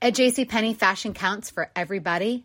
At JCPenney, fashion counts for everybody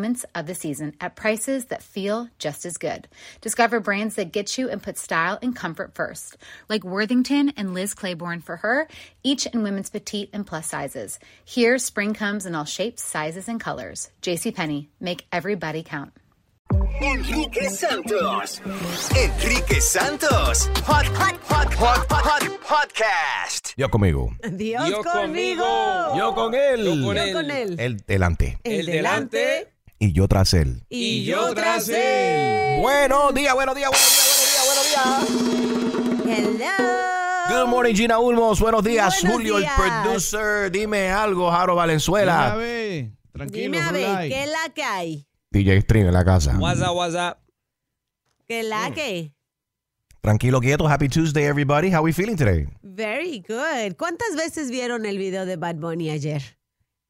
moments of the season at prices that feel just as good. Discover brands that get you and put style and comfort first, like Worthington and Liz Claiborne for her, each in women's petite and plus sizes. Here, spring comes in all shapes, sizes, and colors. JCPenney, make everybody count. Enrique Santos. Enrique Santos. Hot, hot, hot, hot, hot, podcast. Yo conmigo. Dios Yo conmigo. conmigo. Yo con él. Yo con Yo él. con él. Él delante. El delante Y yo tras él. y yo tras él. Buenos días, buenos días, buenos días, buenos días, buenos días. Hello. Good morning, Gina Ulmos. Buenos días, Buenos Julio, días. el producer. Dime algo, Jaro Valenzuela. Tranquilo, Dime a ver. ¿qué es la que hay? DJ String en la casa. What's up, what's up? ¿Qué es Mm. la que? Tranquilo, quieto. Happy Tuesday, everybody. How we feeling today? Very good. ¿Cuántas veces vieron el video de Bad Bunny ayer?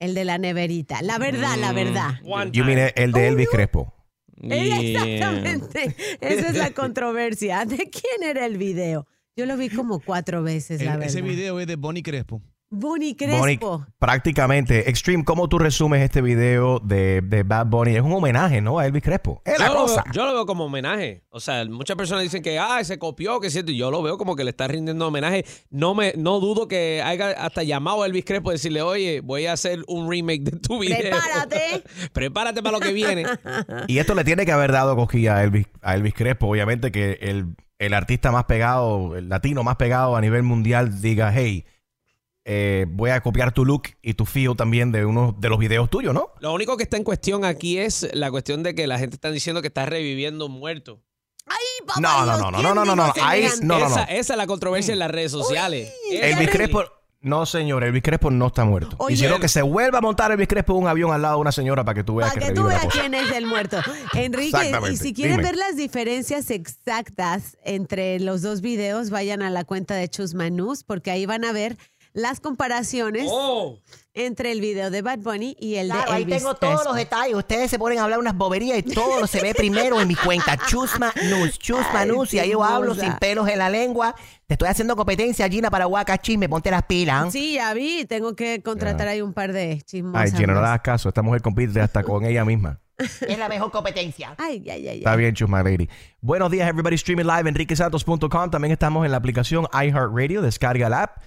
El de la neverita. La verdad, Mm. la verdad. One You mean time. el de Elvis Crespo. Exactamente. Esa es la controversia. ¿De quién era el video? Yo lo vi como cuatro veces, la verdad. ese video es de Bonnie Crespo. Bonnie Bonnie, Crespo. prácticamente. Extreme, ¿cómo tú resumes este video de, de Bad Bunny? Es un homenaje, ¿no? A Elvis Crespo. Es la Yo lo, cosa. veo, yo lo veo como homenaje. O sea, muchas personas dicen que ah, se copió, que cierto. Yo lo veo como que le está rindiendo homenaje. No me, no dudo que haya hasta llamado a Elvis Crespo y decirle, oye, voy a hacer un remake de tu video. Prepárate. Prepárate para lo que viene. Y esto le tiene que haber dado cosquilla a Elvis, a Elvis Crespo. Obviamente que el, el artista más pegado, el latino más pegado a nivel mundial, diga, hey, eh, voy a copiar tu look y tu feel también de uno de los videos tuyos, ¿no? Lo único que está en cuestión aquí es la cuestión de que la gente está diciendo que está reviviendo un muerto. Ay, papá No, no, no, no, ¿quién no, no, no, no. Ahí, no, no, no. esa, esa es la controversia en las redes sociales. Esa- Elvis Crespo, no señor, Elvis Crespo no está muerto. Oye. Hicieron que se vuelva a montar Elvis Crespo en un avión al lado de una señora para que tú veas Para que que tú veas quién es el muerto. Enrique, y si quieren Dime. ver las diferencias exactas entre los dos videos, vayan a la cuenta de Chusmanús, porque ahí van a ver las comparaciones Oh. entre el video de Bad Bunny y el Claro, de ahí Elvis tengo todos los detalles. Ustedes se ponen a hablar unas boberías y todo se ve primero en mi cuenta. Chusma News, Chusma Ay, News. Y ahí yo hablo sin pelos en la lengua. Te estoy haciendo competencia, Gina, para Huaca Chisme. Ponte las pilas. Sí, ya vi, tengo que contratar ahí un par de chismosas. Ay, Gina, no le hagas caso. Esta mujer compite hasta con ella misma. Es la mejor competencia. Ay, ay, ay. Está bien, Chusma Lady. Buenos días, everybody. Streaming live, enriquesantos.com. También estamos en la aplicación iHeartRadio. Descarga la app.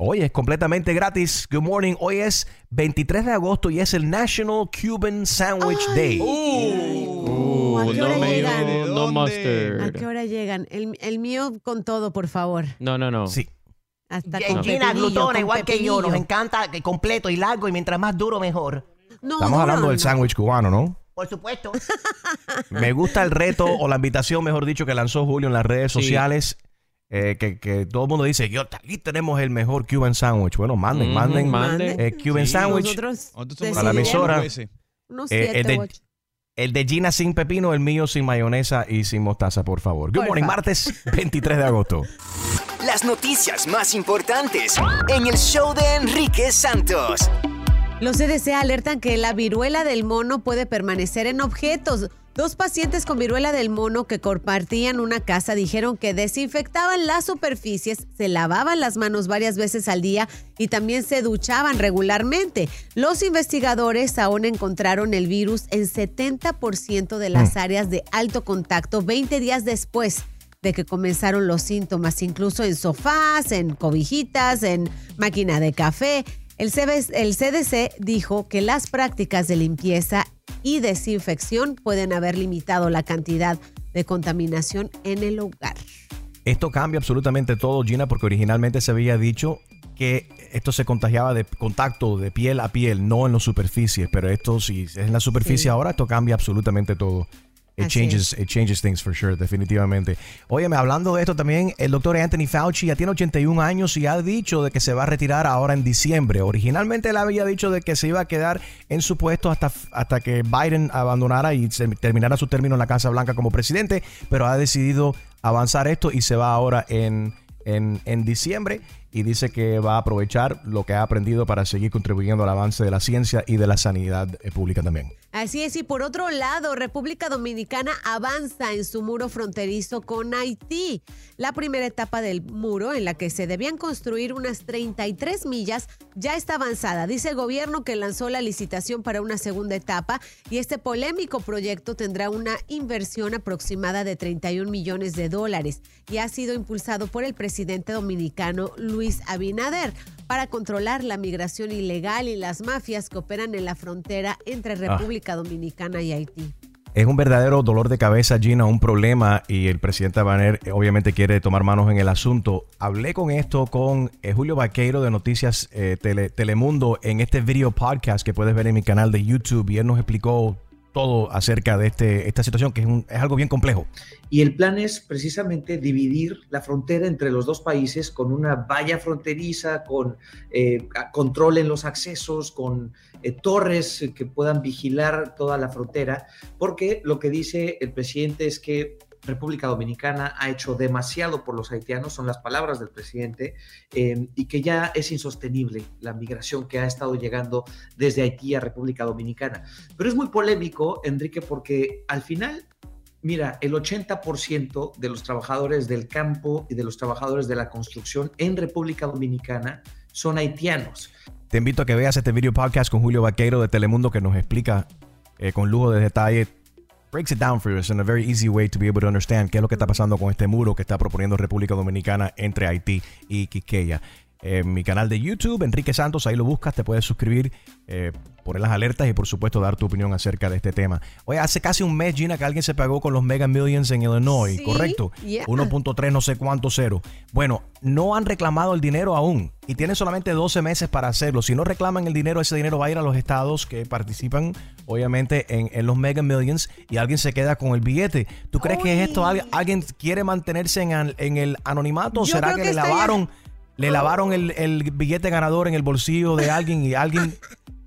Hoy es completamente gratis. Good morning. Hoy es 23 de agosto y es el National Cuban Sandwich Day. ¿A qué hora no me- llegan? ¿de no mustard. ¿A qué hora llegan? El, el mío con todo, por favor. No, no, no. Sí. Hasta con Gina, glutona, igual que yo. Nos encanta que completo y largo y mientras más duro, mejor. No, Estamos no, hablando no, del sándwich cubano, ¿no? Por supuesto. Me gusta el reto o la invitación, mejor dicho, que lanzó Julio en las redes Sí. sociales. Eh, que, que todo el mundo dice, yo, aquí tenemos el mejor Cuban Sandwich. Bueno, manden, manden. manden. eh, Cuban Sí. Sandwich. Nosotros Nosotros somos decidimos A la emisora. unos Eh, siete, el de-. El de Gina sin pepino, el mío sin mayonesa y sin mostaza, por favor. Good Por morning, martes 23 de agosto. Las noticias más importantes en el show de Enrique Santos. Los CDC alertan que la viruela del mono puede permanecer en objetos. Dos pacientes con viruela del mono que compartían una casa dijeron que desinfectaban las superficies, se lavaban las manos varias veces al día y también se duchaban regularmente. Los investigadores aún encontraron el virus en 70% de las áreas de alto contacto 20 días después de que comenzaron los síntomas, incluso en sofás, en cobijitas, en máquina de café. El CDC dijo que las prácticas de limpieza y desinfección pueden haber limitado la cantidad de contaminación en el hogar. Esto cambia absolutamente todo, Gina, porque originalmente se había dicho que esto se contagiaba de contacto de piel a piel, no en las superficies, pero esto si es en la superficie Sí. ahora, esto cambia absolutamente todo. It Así changes, it changes things for sure, definitivamente. Óyeme, hablando de esto también, el doctor Anthony Fauci ya tiene 81 años y ha dicho de que se va a retirar ahora en diciembre. Originalmente él había dicho de que se iba a quedar en su puesto hasta, hasta que Biden abandonara y se terminara su término en la Casa Blanca como presidente, pero ha decidido avanzar esto y se va ahora en, en, en diciembre y dice que va a aprovechar lo que ha aprendido para seguir contribuyendo al avance de la ciencia y de la sanidad eh, pública también. Así es, y por otro lado, República Dominicana avanza en su muro fronterizo con Haití. La primera etapa del muro, en la que se debían construir unas 33 millas, ya está avanzada. Dice el gobierno que lanzó la licitación para una segunda etapa y este polémico proyecto tendrá una inversión aproximada de 31 millones de dólares y ha sido impulsado por el presidente dominicano Luis Abinader para controlar la migración ilegal y las mafias que operan en la frontera entre República Dominicana y Haití. Es un verdadero dolor de cabeza, Gina, un problema y el presidente Baner eh, obviamente quiere tomar manos en el asunto. Hablé con esto con eh, Julio Vaqueiro de Noticias eh, Tele- Telemundo en este video podcast que puedes ver en mi canal de YouTube y él nos explicó todo acerca de este, esta situación que es, un- algo bien complejo. Y el plan es precisamente dividir la frontera entre los dos países con una valla fronteriza, con eh, control en los accesos, con eh, torres que puedan vigilar toda la frontera, porque lo que dice el presidente es que República Dominicana ha hecho demasiado por los haitianos, son las palabras del presidente, eh, y que ya es insostenible la migración que ha estado llegando desde Haití a República Dominicana. Pero es muy polémico, Enrique, porque al final Mira, el 80% de los trabajadores del campo y de los trabajadores de la construcción en República Dominicana son haitianos. Te invito a que veas este video podcast con Julio Vaqueiro de Telemundo que nos explica eh, con lujo de detalle, breaks it down for us in a very easy way to be able to understand qué es lo que está pasando con este muro que está proponiendo República Dominicana entre Haití y Quisqueya. En mi canal de YouTube, Enrique Santos, ahí lo buscas, te puedes suscribir, eh, poner las alertas y por supuesto dar tu opinión acerca de este tema. Oye, hace casi un mes, Gina, que alguien se pagó con los Mega Millions en Illinois, Sí, ¿correcto? yeah. 1.3 no sé cuánto cero. Bueno, no han reclamado el dinero aún y tienen solamente 12 meses para hacerlo. Si no reclaman el dinero, ese dinero va a ir a los estados que participan, obviamente, en, en los Mega Millions y alguien se queda con el billete. ¿Tú crees que es esto? ¿Alguien, quiere mantenerse en, en el anonimato? ¿Será que, que le ya- lavaron, le lavaron el, el billete ganador en el bolsillo de alguien y alguien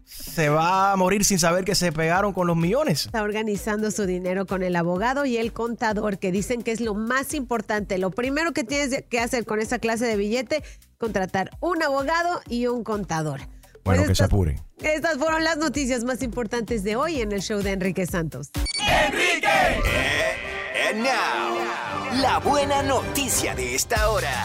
se va a morir sin saber que se pegaron con los millones. Está organizando su dinero con el abogado y el contador, que dicen que es lo más importante. Lo primero que tienes que hacer con esa clase de billete, contratar un abogado y un contador. Bueno, Pues que se estas- apure. Estas fueron las noticias más importantes de hoy en el show de Enrique Santos. And now, la buena noticia de esta hora.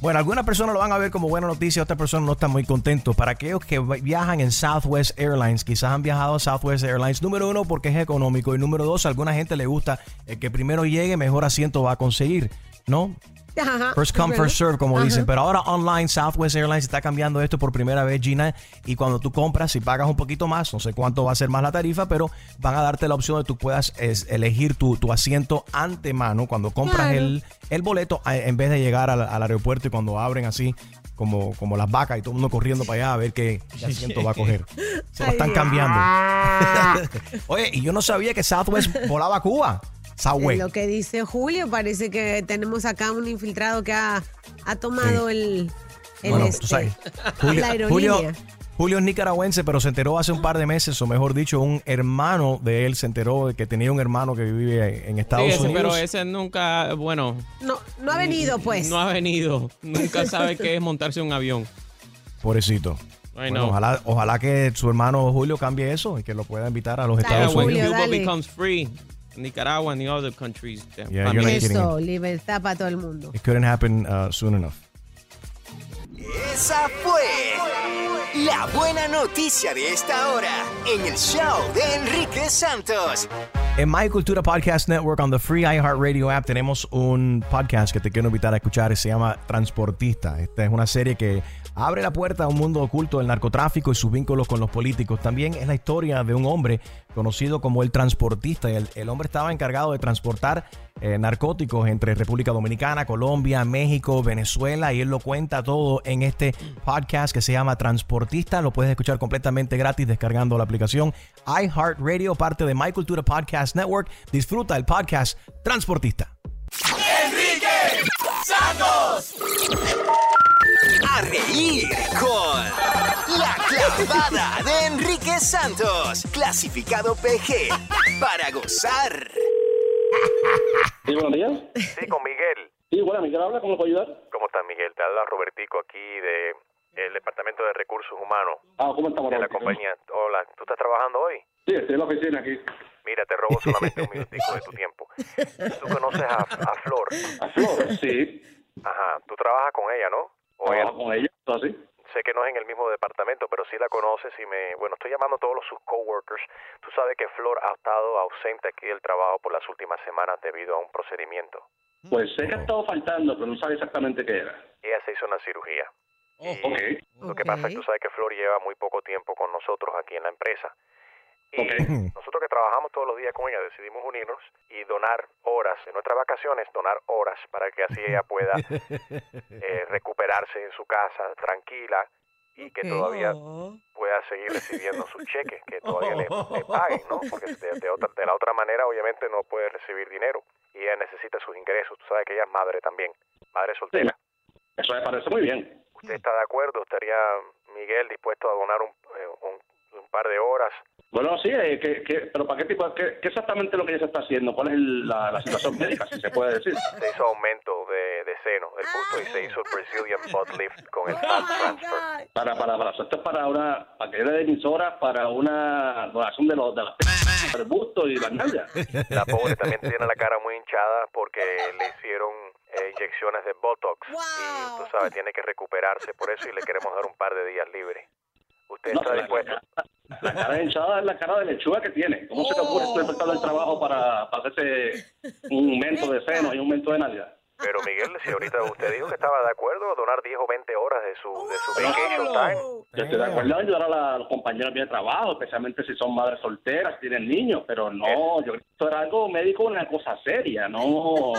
Bueno, algunas personas lo van a ver como buena noticia, otras personas no están muy contentos. Para aquellos que viajan en Southwest Airlines, quizás han viajado a Southwest Airlines, número uno, porque es económico, y número dos, a alguna gente le gusta el que primero llegue, mejor asiento va a conseguir, ¿no? Ajá, First come, first serve, como Ajá. dicen. Pero ahora online, Southwest Airlines está cambiando esto por primera vez, Gina. Y cuando tú compras, si pagas un poquito más, no sé cuánto va a ser más la tarifa, pero van a darte la opción de que tú puedas es, elegir tu, tu asiento antemano cuando compras Claro. el, el boleto en vez de llegar al, al aeropuerto y cuando abren así. Como, como las vacas y todo el mundo corriendo para allá a ver qué, qué asiento va a coger. Se lo están cambiando. Oye, y yo no sabía que Southwest volaba a Cuba. Lo que dice Julio, parece que tenemos acá un infiltrado que ha, ha tomado el, el Bueno, este, tú sabes, Julio, la aerolínea. Julio, Julio es nicaragüense, pero se enteró hace un par de meses, o mejor dicho, un hermano de él se enteró de que tenía un hermano que vive en Estados Sí, ese, Unidos. pero ese nunca, bueno, No, no ha venido, pues. no ha venido. Nunca sabe qué es montarse un avión. Pobrecito. I Bueno, know. ojalá, ojalá que su hermano Julio cambie eso y que lo pueda invitar a los Dale, Estados Julio, Unidos. Cuba dale. becomes free, Nicaragua and the other countries. Yeah, you're not también. kidding. Eso, libertad para todo el mundo. It couldn't happen uh, soon enough. Esa fue la buena noticia de esta hora en el show de Enrique Santos. En My Cultura Podcast Network, on the free iHeartRadio app, tenemos un podcast que te quiero invitar a escuchar. Se llama Transportista. Esta es una serie que abre la puerta a un mundo oculto del narcotráfico y sus vínculos con los políticos. También es la historia de un hombre conocido como el transportista. El, hombre estaba encargado de transportar eh, narcóticos entre República Dominicana, Colombia, México, Venezuela. Y él lo cuenta todo en este podcast que se llama Transportista. Lo puedes escuchar completamente gratis descargando la aplicación iHeartRadio, parte de My Cultura Podcast Network. Disfruta el podcast Transportista. A reír con la clavada de Enrique Santos, clasificado PG, para gozar. Sí, buenos días. Sí, con Miguel. Sí, bueno, Miguel habla, ¿cómo le puedo ayudar? ¿Cómo estás, Miguel? Te habla Robertico aquí de el Departamento de Recursos Humanos Ah, ¿cómo estamos? de la compañía. Hola, ¿tú estás trabajando hoy? Sí, estoy en la oficina aquí. Mira, te robo solamente un minutico de tu tiempo. ¿Tú conoces a, a Flor? ¿A Flor? Sí. Ajá, tú trabajas con ella, ¿no? O ella- Trabajo con ella, ¿todo así? sé que no es en el mismo departamento, pero sí la conoces y me... Bueno, estoy llamando a todos los sus coworkers. Tú sabes que Flor ha estado ausente aquí del trabajo por las últimas semanas debido a un procedimiento. Pues sé que ha estado faltando, pero no sabe exactamente qué era. Ella se hizo una cirugía. Ok. Lo que pasa es que tú sabes que Flor lleva muy poco tiempo con nosotros aquí en la empresa. Y nosotros que trabajamos todos los días con ella decidimos unirnos y donar horas en nuestras vacaciones, donar horas para que así ella pueda eh, recuperarse en su casa tranquila y que todavía pueda seguir recibiendo sus cheques, que todavía le, le paguen, ¿no? Porque de, de otra, de la otra manera obviamente no puede recibir dinero y ella necesita sus ingresos. Tú sabes que ella es madre también, madre soltera. Eso me parece muy bien. ¿Usted está de acuerdo? ¿Estaría Miguel dispuesto a donar un, eh, un, un par de horas? Bueno, sí, eh, ¿qué, qué- pero ¿para qué tipo, qué, qué exactamente lo que ella se está haciendo? ¿Cuál es el- la, la situación médica, si se puede decir? Se hizo aumento de, de seno del busto y se hizo el Brazilian butt lift con el fat transfer. Para, para, para, esto es para una, para que de emisora, para una donación de los, de las del busto y las nalgas. La pobre también tiene la cara muy hinchada porque le hicieron eh, inyecciones de Botox y tú sabes, tiene que recuperarse por eso y le queremos dar un par de días libre. ¿Usted No, está la- dispuesto? La cara hinchada es la cara de lechuga que tiene. ¿Cómo se te ocurre estoy el trabajo para, para hacerse un aumento de seno y un aumento de nalga? Pero Miguel, si ahorita usted dijo que estaba de acuerdo a donar 10 o 20 horas de su, de su vacation time. Yo estoy de acuerdo en ayudar a, la- a los compañeros de trabajo, especialmente si son madres solteras, tienen niños, pero no, yo creo que esto era algo médico, una cosa seria, no,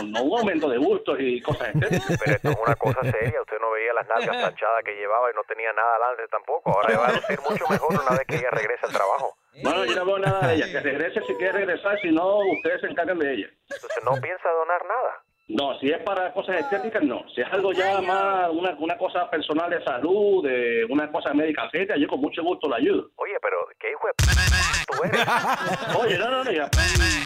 no un aumento de gustos y cosas estéticas. Pero esto es una cosa seria. Usted no veía las nalgas planchadas que llevaba y no tenía nada adelante tampoco. Ahora va a lucir mucho mejor una vez que ella regrese al trabajo. Bueno, yo no veo nada de ella, que regrese si quiere regresar, si no, ustedes se encargan de ella. Entonces no piensa donar nada. No, si es para cosas estéticas, no. Si es algo ya más, una, una cosa personal de salud, de una cosa médica seria, yo con mucho gusto la ayudo. Oye, pero hijo de p- tú eres. Oye, no, no, no, ya.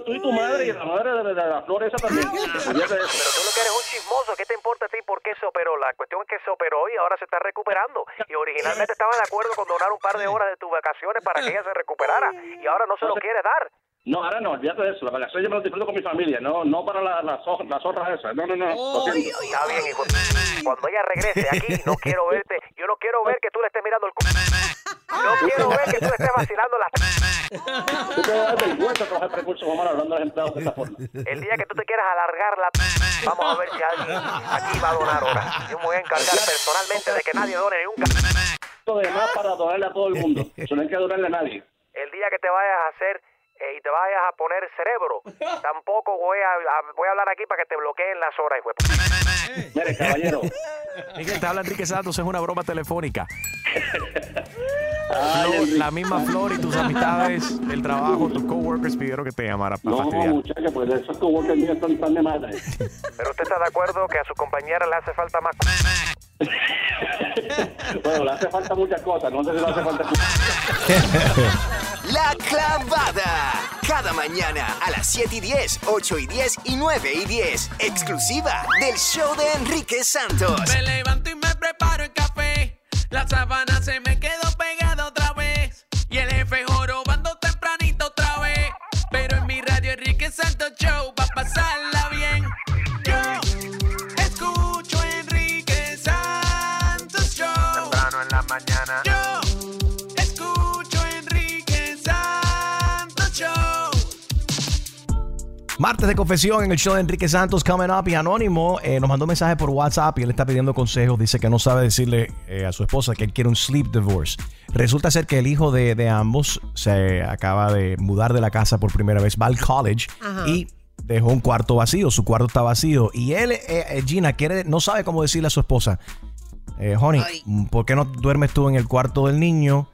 Tú y tu madre y la madre de, de la flor esa también. Pero tú lo que eres un chismoso, ¿qué te importa a ti por qué se operó? La cuestión es que se operó y ahora se está recuperando. Y originalmente estaba de acuerdo con donar un par de horas de tus vacaciones para que ella se recuperara. Y ahora no se lo quiere dar. No, ahora no, olvídate de eso. La vacación yo me lo disfruto con mi familia, no, no para la- las hojas las zorras esas. No, no, no. Está bien, hijo. Cuando ella regrese aquí, no quiero verte. Yo no quiero ver que tú le estés mirando el cu. No quiero ver que tú le estés vacilando la. Tú te vas a dar vergüenza trabajar en recursos humanos hablando de los empleados de esta forma. El día que tú te quieras alargar la. Vamos a ver si alguien aquí va a donar horas. Yo me voy a encargar personalmente de que nadie done ni un. ca- Esto de más para donarle a todo el mundo. Eso no hay que donarle a nadie. El día que te vayas a hacer eh, y te vayas a poner cerebro, tampoco voy a, a- voy a hablar aquí para que te bloqueen las horas, hijo. Mire, caballero. Miguel, te habla Enrique Santos, es una broma telefónica. Ay, Flor, Enrique. la misma Flor y tus amistades, el trabajo, tus coworkers pidieron que te llamara para No, fastidiar. muchacha, pues esos coworkers míos están tan de madre. Pero usted está de acuerdo que a su compañera le hace falta más. Bueno, le hace falta muchas cosas, no sé si le hace falta... La clavada. Cada mañana a las 7 y 10, 8 y 10 y 9 y 10. Exclusiva del show de Enrique Santos. Me levanto y me preparo el café. La sábana se me quedó Martes de confesión en el show de Enrique Santos, Coming Up y Anónimo eh, nos mandó un mensaje por WhatsApp y él está pidiendo consejos. Dice que no sabe decirle eh, a su esposa que él quiere un sleep divorce. Resulta ser que el hijo de, de ambos se acaba de mudar de la casa por primera vez, va al college Ajá. y dejó un cuarto vacío. Su cuarto está vacío y él, eh, eh, Gina, quiere, no sabe cómo decirle a su esposa, eh, honey, ¿por qué no duermes tú en el cuarto del niño?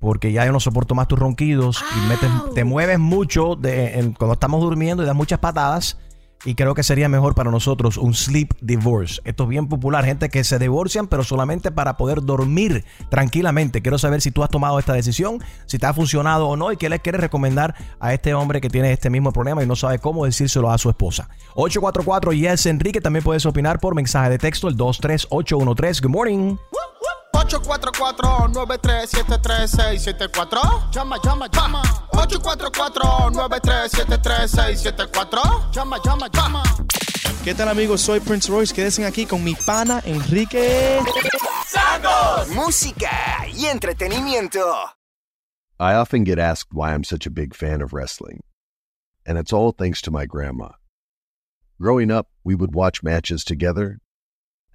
Porque ya yo no soporto más tus ronquidos y metes- te mueves mucho de, en- cuando estamos durmiendo y das muchas patadas. Y creo que sería mejor para nosotros un sleep divorce. Esto es bien popular, gente que se divorcian, pero solamente para poder dormir tranquilamente. Quiero saber si tú has tomado esta decisión, si te ha funcionado o no, y qué le quieres recomendar a este hombre que tiene este mismo problema y no sabe cómo decírselo a su esposa. 844 Yes Enrique, también puedes opinar por mensaje de texto, el 23813. Good morning. 844-9373674. Llama, llama, llama. 844-9373674. Llama, llama, llama. ¿Qué tal amigos? Soy Prince Royce. Quédense aquí con mi pana Enrique Santos Música y entretenimiento. I often get asked why I'm such a big fan of wrestling, and it's all thanks to my grandma. Growing up, we would watch matches together,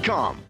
Geico.com.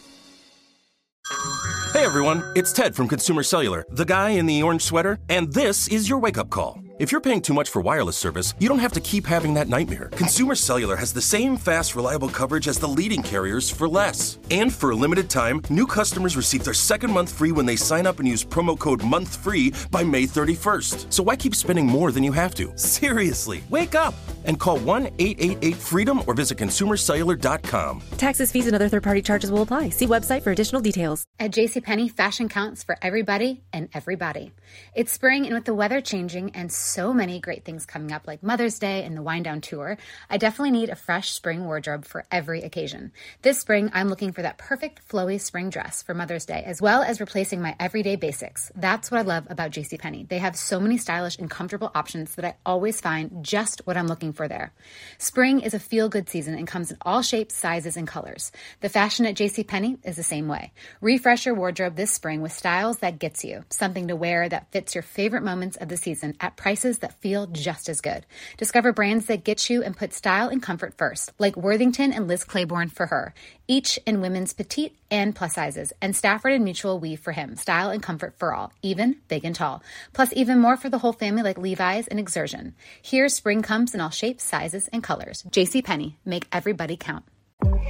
Hey everyone, it's Ted from Consumer Cellular, the guy in the orange sweater, and this is your wake up call. If you're paying too much for wireless service, you don't have to keep having that nightmare. Consumer Cellular has the same fast, reliable coverage as the leading carriers for less. And for a limited time, new customers receive their second month free when they sign up and use promo code MONTHFREE by May 31st. So why keep spending more than you have to? Seriously, wake up and call 1 888 freedom or visit consumercellular.com. Taxes, fees, and other third party charges will apply. See website for additional details. At JCPenney, fashion counts for everybody and everybody. It's spring, and with the weather changing and so many great things coming up, like Mother's Day and the Wind Down Tour, I definitely need a fresh spring wardrobe for every occasion. This spring, I'm looking for that perfect flowy spring dress for Mother's Day, as well as replacing my everyday basics. That's what I love about JCPenney. They have so many stylish and comfortable options that I always find just what I'm looking for there. Spring is a feel good season and comes in all shapes, sizes, and colors. The fashion at JCPenney is the same way. Refresh your wardrobe this spring with styles that gets you, something to wear that fits your favorite moments of the season at prices that feel just as good. Discover brands that get you and put style and comfort first, like Worthington and Liz Claiborne for her, each in women's petite and plus sizes, and Stafford and Mutual Weave for him, style and comfort for all, even big and tall. Plus, even more for the whole family like Levi's and Exertion. Here, spring comes in all shapes, sizes, and colors. J.C. JCPenney, make everybody count.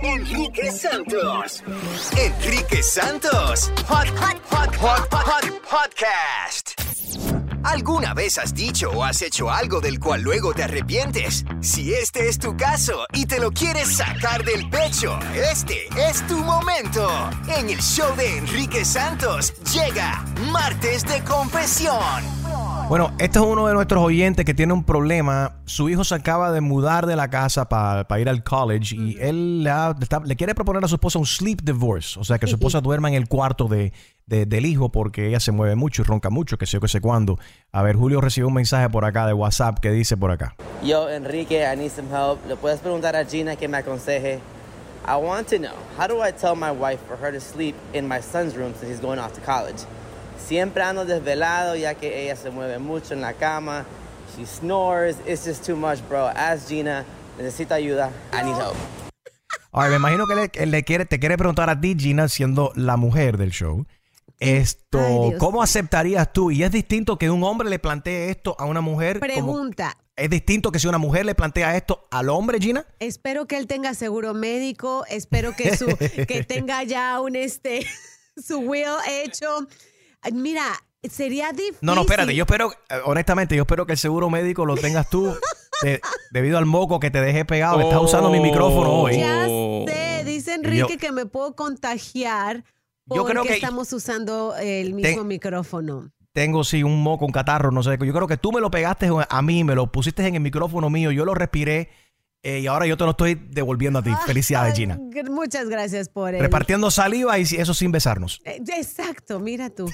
Enrique Santos. Enrique Santos. Hot, hot, hot, hot, hot, podcast. ¿Alguna vez has dicho o has hecho algo del cual luego te arrepientes? Si este es tu caso y te lo quieres sacar del pecho, este es tu momento. En el show de Enrique Santos llega Martes de Confesión. Bueno, este es uno de nuestros oyentes que tiene un problema. Su hijo se acaba de mudar de la casa para ir al college y él le, ha- le está- le quiere proponer a su esposa un sleep divorce. O sea, que su esposa duerma en el cuarto de, de- del hijo porque ella se mueve mucho y ronca mucho, que sé yo, que sé cuándo. A ver, Julio recibió un mensaje por acá de WhatsApp que dice por acá. Yo, Enrique, I need some help. Le puedes preguntar a Gina que me aconseje. I want to know, how do I tell my wife for her to sleep in my son's room since he's going off to college? Siempre ando desvelado ya que ella se mueve mucho en la cama. She snores. It's just too much, bro. Ask Gina. Necesito ayuda. I need help. Ahora, me imagino que le, le quiere, te quiere preguntar a ti, Gina, siendo la mujer del show. Esto, Ay. ¿cómo aceptarías tú? Y es distinto que un hombre le plantee esto a una mujer. como- Pregunta. es distinto que si una mujer le plantea esto al hombre, Gina. Espero que él tenga seguro médico, espero que su que tenga ya un este su will hecho. Mira, sería difícil. No, no, espérate. Yo espero, eh, honestamente, yo espero que el seguro médico lo tengas tú de- debido al moco que te dejé pegado. Estás usando mi micrófono hoy. Ya sé, dice Enrique Yo- que me puedo contagiar Yo porque creo que- estamos usando el mismo micrófono. Tengo, sí, un moco, un catarro, no sé. Yo creo que tú me lo pegaste a mí, me lo pusiste en el micrófono mío, yo lo respiré eh, y ahora yo te lo estoy devolviendo a ti. Felicidades, Gina. Muchas gracias por el Repartiendo saliva y eso sin besarnos. Eh, Exacto, mira tú.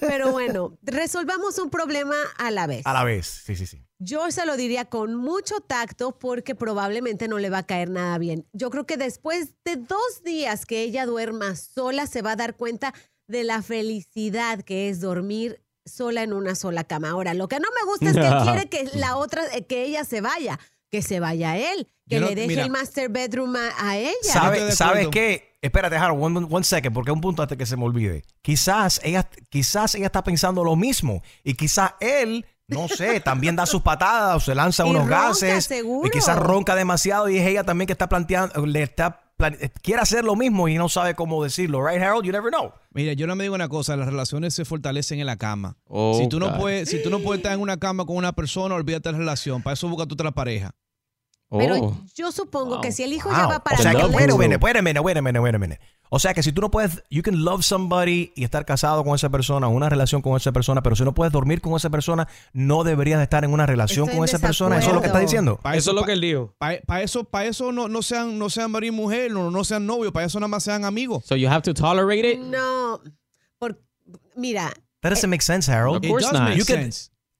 Pero bueno, resolvamos un problema a la vez. A la vez. Sí, sí, sí. Yo se lo diría con mucho tacto porque probablemente no le va a caer nada bien. Yo creo que después de dos días que ella duerma sola se va a dar cuenta de la felicidad que es dormir sola en una sola cama. Ahora, lo que no me gusta es que quiere que la otra, eh, que ella se vaya, que se vaya él, que no- le deje mira. el master bedroom a, a ella. ¿Sabe- ¿Sabes qué? Espérate, Harold, one, one second, porque un punto antes que se me olvide. Quizás ella, quizás ella está pensando lo mismo y quizás él, no sé, también da sus patadas o se lanza Y unos ronca, gases seguro. y quizás ronca demasiado y es ella también que está planteando, le está quiere hacer lo mismo y no sabe cómo decirlo, right, Harold? You never know. Mira, yo no me digo una cosa, las relaciones se fortalecen en la cama. Oh, si, tú no God. puedes, si tú no puedes estar en una cama con una persona, olvídate de la relación. Para eso busca tú otra pareja. Pero yo supongo que si el hijo Wow. ya va para o sea que, wait a minute, wait a minute. O sea que si tú no puedes, you can love somebody y estar casado con esa persona, una relación con esa persona, pero si no puedes dormir con esa persona, no deberías estar en una relación Estoy con esa persona. Eso es lo que está diciendo. Pa' Eso es lo que él dijo. Para eso, pa' eso no, no sean, no sean marido y mujer, no, no sean novios, para eso nada más sean amigos. So you have to tolerate it? No, por, mira, That doesn't make sense, Harold. Of course It does not. make You can-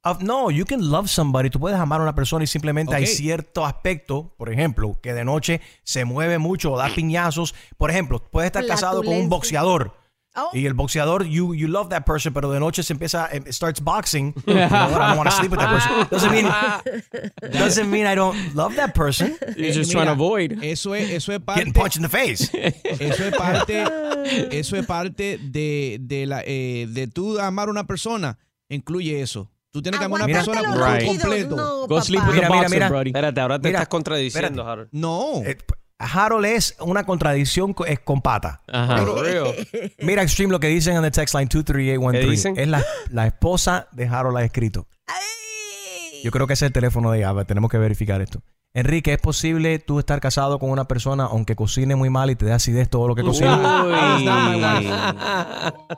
of- no, you can love somebody. Tú puedes amar a una persona y simplemente hay cierto aspecto, por ejemplo, que de noche se mueve mucho o da piñazos. Por ejemplo, puedes estar casado con un boxeador. Oh. Y el boxeador, you, you love that person, pero de noche se empieza, em, starts boxing. You know? I don't want to sleep with that person. Doesn't mean, doesn't mean I don't love that person. You're just Mira, trying to avoid. Eso es, eso es parte. Getting punched in the face. Eso es parte, eso es parte de, de la eh, de tú amar a una persona. Incluye eso. Tú tienes que amar a una persona por ronquidos, completo. no, Go sleep with Mira, the mira, boxer, mira. buddy. Espérate, ahora te Mira, estás contradiciendo, espérate. Harold. No. Eh, Harold es una contradicción co- es con pata. Ajá. Mira, Extreme, lo que dicen en el text line 23813. ¿Qué dicen? Es la, la esposa de Harold ha escrito. Yo creo que ese es el teléfono de ella. A ver, Tenemos que verificar esto. Enrique, ¿es posible tú estar casado con una persona aunque cocine muy mal y te dé acidez todo lo que cocina?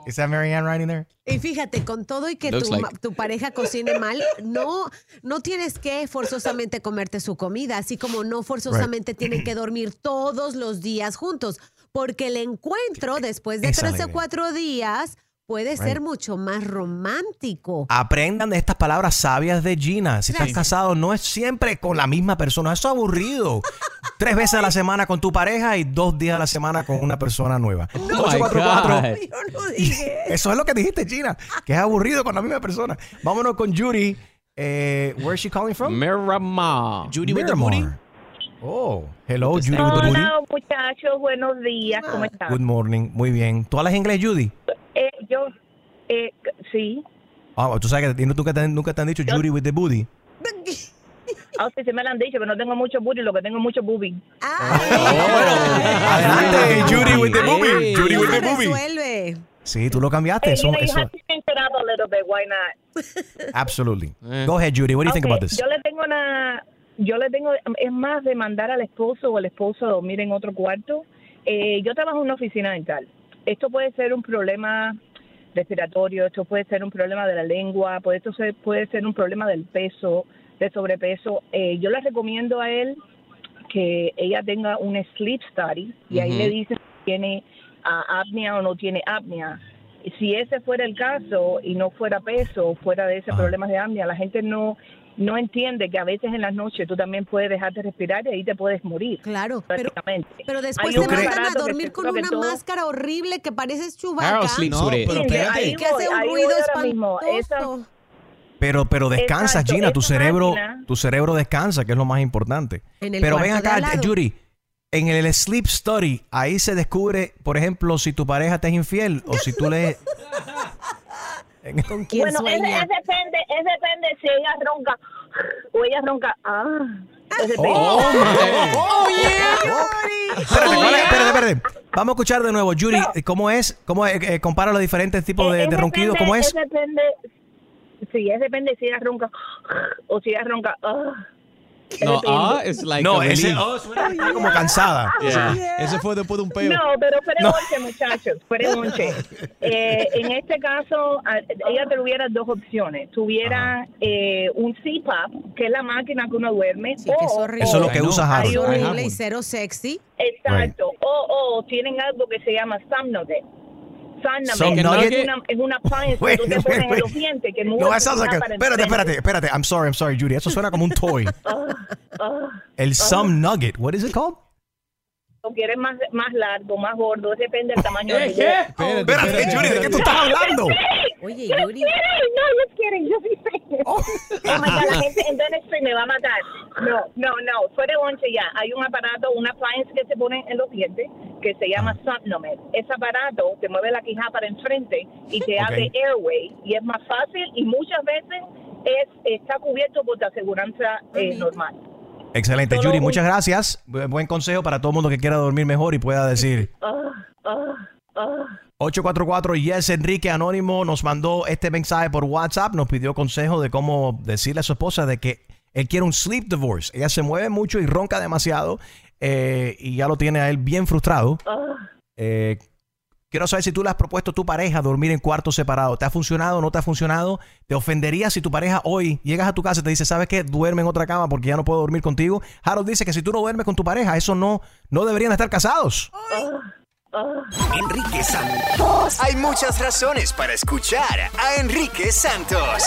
¿Is that Marianne writing there? Y fíjate, con todo y que tu, like. tu pareja cocine mal, no, no tienes que forzosamente comerte su comida, así como no forzosamente tienen que dormir todos los días juntos, porque el encuentro después de es tres o cuatro días puede ser mucho más romántico. Aprendan de estas palabras sabias de Gina. Si estás casado, no es siempre con la misma persona. Eso es aburrido. Tres veces a la semana con tu pareja y dos días a la semana con una persona nueva. Oh my 844. God. Eso es lo que dijiste, Gina. Que es aburrido con la misma persona. Vámonos con Judy. Eh, where is she calling from? Miramar. Judy with the booty. Miramar. Oh, hello, Judy with the booty. Hola muchachos, buenos días, ¿cómo están? Good morning. Muy bien. ¿Tú hablas inglés, Judy? Eh, yo, eh, sí, Ah, tú sabes que nunca te, nunca te han dicho Judy with the booty. ah, sí, sí me lo han dicho, pero no tengo mucho booty, lo que tengo es mucho boobie. Adelante, Judy with the booty. Judy with the booty. Resuelve. Sí, tú lo cambiaste. Hey, Eso, you know, you have to change it up a little bit, why not? Absolutely. Go ahead, Judy. What do you think Ok, about this? Yo le tengo una, yo le tengo, es más de mandar al esposo o al esposo a dormir en otro cuarto. Eh, yo trabajo en una oficina dental. Esto puede ser un problema respiratorio, esto puede ser un problema de la lengua, puede, esto ser, puede ser un problema del peso, de sobrepeso. Eh, yo le recomiendo a él que ella tenga un sleep study y ahí le dicen si tiene ah, apnea o no tiene apnea. Si ese fuera el caso y no fuera peso, fuera de ese problema de apnea, la gente no no entiende que a veces en las noches tú también puedes dejar de respirar y ahí te puedes morir. Claro, prácticamente. Pero después te mandan a dormir con una todo- máscara horrible que pareces chubaca. No, pero espérate. que hace un ahí ruido espantoso. Esa- Pero, pero descansa, Exacto, Gina. Tu cerebro, máquina- tu cerebro descansa, que es lo más importante. En el Pero ven acá. Judy. En el sleep study, ahí se descubre, por ejemplo, si tu pareja te es infiel o si tú le. ¿Con quién Bueno, sueña? ese depende, ese depende si ella ronca o ella ronca. Ah, ese depende. Oh, Espérate, ¿cuál es? espérate, espérate. Vamos a escuchar de nuevo, Judy. ¿Cómo es? ¿Cómo es? Eh, compara los diferentes tipos de, Es de ronquidos. ¿Cómo es? depende, sí, es depende si ella ronca o si ella ronca. ah. No, ah, it's like No, a ese relief. oh, suena que está como cansada. Yeah. Ese fue después de un peo. No, pero fuera No. once, muchachos, fuera once. Eh, en este caso, ella tuviera dos opciones. Tuviera eh, un CPAP, que es la máquina que uno duerme. Sí, es o- horrible. Eso es lo que usa hay un- horrible y cero sexy. Exacto. O, o tienen algo que se llama Somnogate. Somnogate Somnogate? es una, es una appliance Wait, que tú te wait, pones en wait. los dientes que No. Espérate, espérate, espérate. I'm sorry, I'm sorry, Judy. Eso suena como un toy. Ah, El Some Nugget. What is it called? ¿Lo quieres más, más largo, más gordo? Depende del tamaño del ¿Qué? Espérate, ¿de qué tú estás hablando? Oye, Yuri. no, no quieren, yo sí sé. Oh my God, la gente en me va a matar. No, no, no, fuera de once ya. Hay un aparato, una appliance que se pone en los dientes que se llama Somnomed. Ese aparato te mueve la quijada para enfrente y te Ok. abre airway y es más fácil y muchas veces es está cubierto por tu aseguranza eh, normal. Excelente, Solo un- Muchas gracias. Bu- Buen consejo para todo el mundo que quiera dormir mejor y pueda decir. Ah, ah, ah. 844 Yes Enrique Anónimo nos mandó este mensaje por WhatsApp, nos pidió consejo de cómo decirle a su esposa de que él quiere un sleep divorce. Ella se mueve mucho y ronca demasiado eh, y ya lo tiene a él bien frustrado. Ah. Eh, quiero saber si tú le has propuesto a tu pareja dormir en cuartos separados. ¿Te ha funcionado o no te ha funcionado? ¿Te ofendería si tu pareja hoy llegas a tu casa y te dice, ¿sabes qué? Duerme en otra cama porque ya no puedo dormir contigo? Harold dice que si tú no duermes con tu pareja, eso no, no deberían estar casados. Enrique Santos. Hay muchas razones para escuchar a Enrique Santos.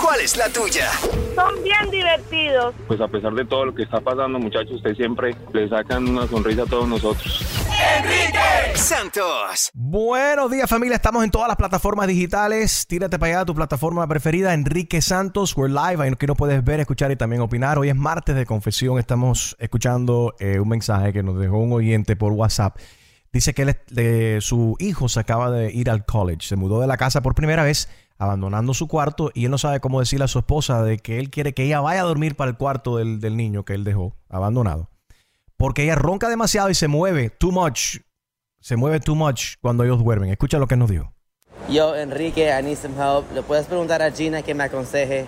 ¿Cuál es la tuya? Son bien divertidos. Pues a pesar de todo lo que está pasando, muchachos, ustedes siempre le sacan una sonrisa a todos nosotros. Enrique Santos. Buenos días familia, estamos en todas las plataformas digitales. Tírate para allá a tu plataforma preferida, Enrique Santos. We're live, ahí que nos puedes ver, escuchar y también opinar. Hoy es martes de confesión, estamos escuchando eh, un mensaje que nos dejó un oyente por WhatsApp. Dice que él, su hijo se acaba de ir al college, se mudó de la casa por primera vez, abandonando su cuarto y él no sabe cómo decirle a su esposa de que él quiere que ella vaya a dormir para el cuarto del, del niño que él dejó abandonado. Porque ella ronca demasiado y se mueve too much. Se mueve too much cuando ellos duermen. Escucha lo que nos dijo. Yo, Enrique, I need some help. Le puedes preguntar a Gina que me aconseje.